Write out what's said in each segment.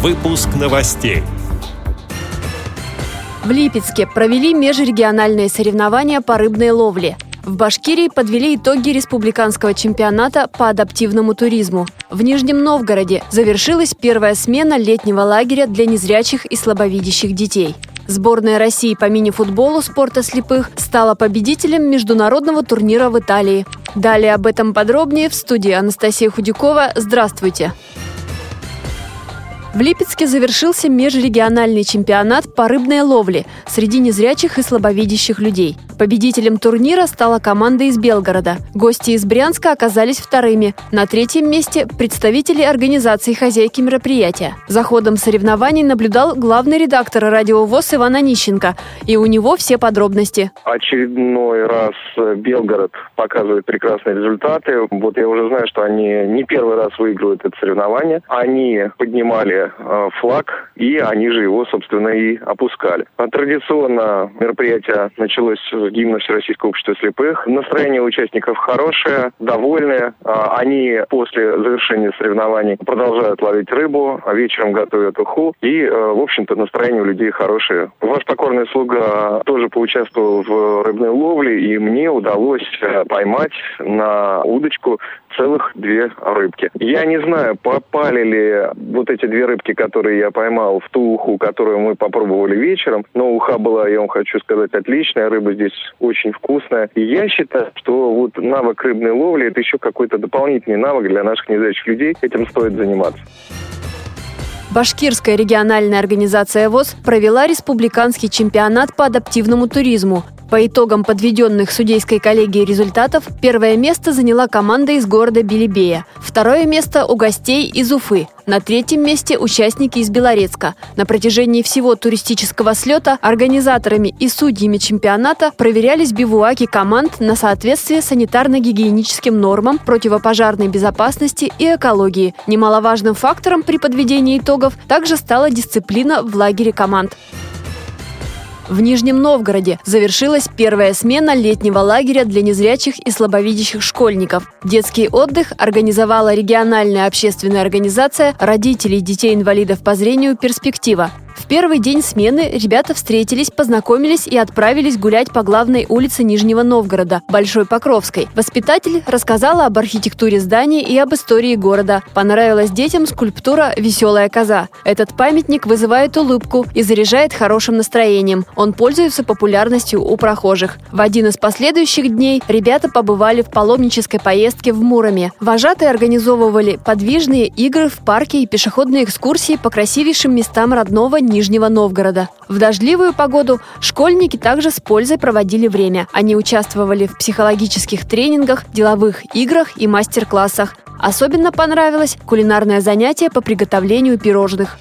Выпуск новостей. В Липецке провели межрегиональные соревнования по рыбной ловле. В Башкирии подвели итоги республиканского чемпионата по адаптивному туризму. В Нижнем Новгороде завершилась первая смена летнего лагеря для незрячих и слабовидящих детей. Сборная России по мини-футболу спорта слепых стала победителем международного турнира в Италии. Далее об этом подробнее в студии Анастасия Худякова. Здравствуйте! В Липецке завершился межрегиональный чемпионат по рыбной ловле среди незрячих и слабовидящих людей. Победителем турнира стала команда из Белгорода. Гости из Брянска оказались вторыми. На третьем месте представители организации хозяйки мероприятия. За ходом соревнований наблюдал главный редактор радио ВОЗ Иван Онищенко. И у него все подробности. Очередной раз Белгород показывает прекрасные результаты. Вот я уже знаю, что они не первый раз выигрывают это соревнование. Они поднимали э, флаг, и они же его, собственно, и опускали. А традиционно мероприятие началось гимна Всероссийского общества слепых. Настроение участников хорошее, довольные. А, они после завершения соревнований продолжают ловить рыбу, а вечером готовят уху. И, э, в общем-то, настроение у людей хорошее. Ваш покорный слуга тоже поучаствовал в рыбной ловле, и мне удалось э, поймать на удочку целых две рыбки. Я не знаю, попали ли вот эти две рыбки, которые я поймал, в ту уху, которую мы попробовали вечером. Но уха была, я вам хочу сказать, отличная. Рыба здесь очень вкусная. И я считаю, что вот навык рыбной ловли – это еще какой-то дополнительный навык для наших незрячих людей. Этим стоит заниматься. Башкирская региональная организация ВОЗ провела республиканский чемпионат по адаптивному туризму. По итогам подведенных судейской коллегией результатов, первое место заняла команда из города Белебея, второе место у гостей из Уфы, на третьем месте участники из Белорецка. На протяжении всего туристического слета организаторами и судьями чемпионата проверялись бивуаки команд на соответствие санитарно-гигиеническим нормам, противопожарной безопасности и экологии. Немаловажным фактором при подведении итогов также стала дисциплина в лагере команд. В Нижнем Новгороде завершилась первая смена летнего лагеря для незрячих и слабовидящих школьников. Детский отдых организовала региональная общественная организация родителей детей-инвалидов по зрению «Перспектива». Первый день смены ребята встретились, познакомились и отправились гулять по главной улице Нижнего Новгорода, Большой Покровской. Воспитатель рассказала об архитектуре здания и об истории города. Понравилась детям скульптура «Веселая коза». Этот памятник вызывает улыбку и заряжает хорошим настроением. Он пользуется популярностью у прохожих. В один из последующих дней ребята побывали в паломнической поездке в Муроме. Вожатые организовывали подвижные игры в парке и пешеходные экскурсии по красивейшим местам родного Нижнего Новгорода. В дождливую погоду школьники также с пользой проводили время. Они участвовали в психологических тренингах, деловых играх и мастер-классах. Особенно понравилось кулинарное занятие по приготовлению пирожных.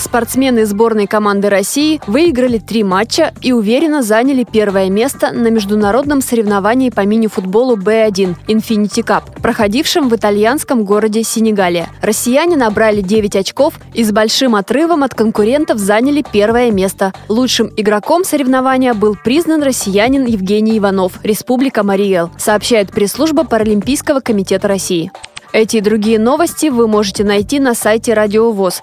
Спортсмены сборной команды России выиграли три матча и уверенно заняли первое место на международном соревновании по мини-футболу Б1 Infinity Cup, проходившем в итальянском городе Сенегалия. Россияне набрали 9 очков и с большим отрывом от конкурентов заняли первое место. Лучшим игроком соревнования был признан россиянин Евгений Иванов, Республика Мариэл, сообщает пресс-служба Паралимпийского комитета России. Эти и другие новости вы можете найти на сайте Радио ВОЗ.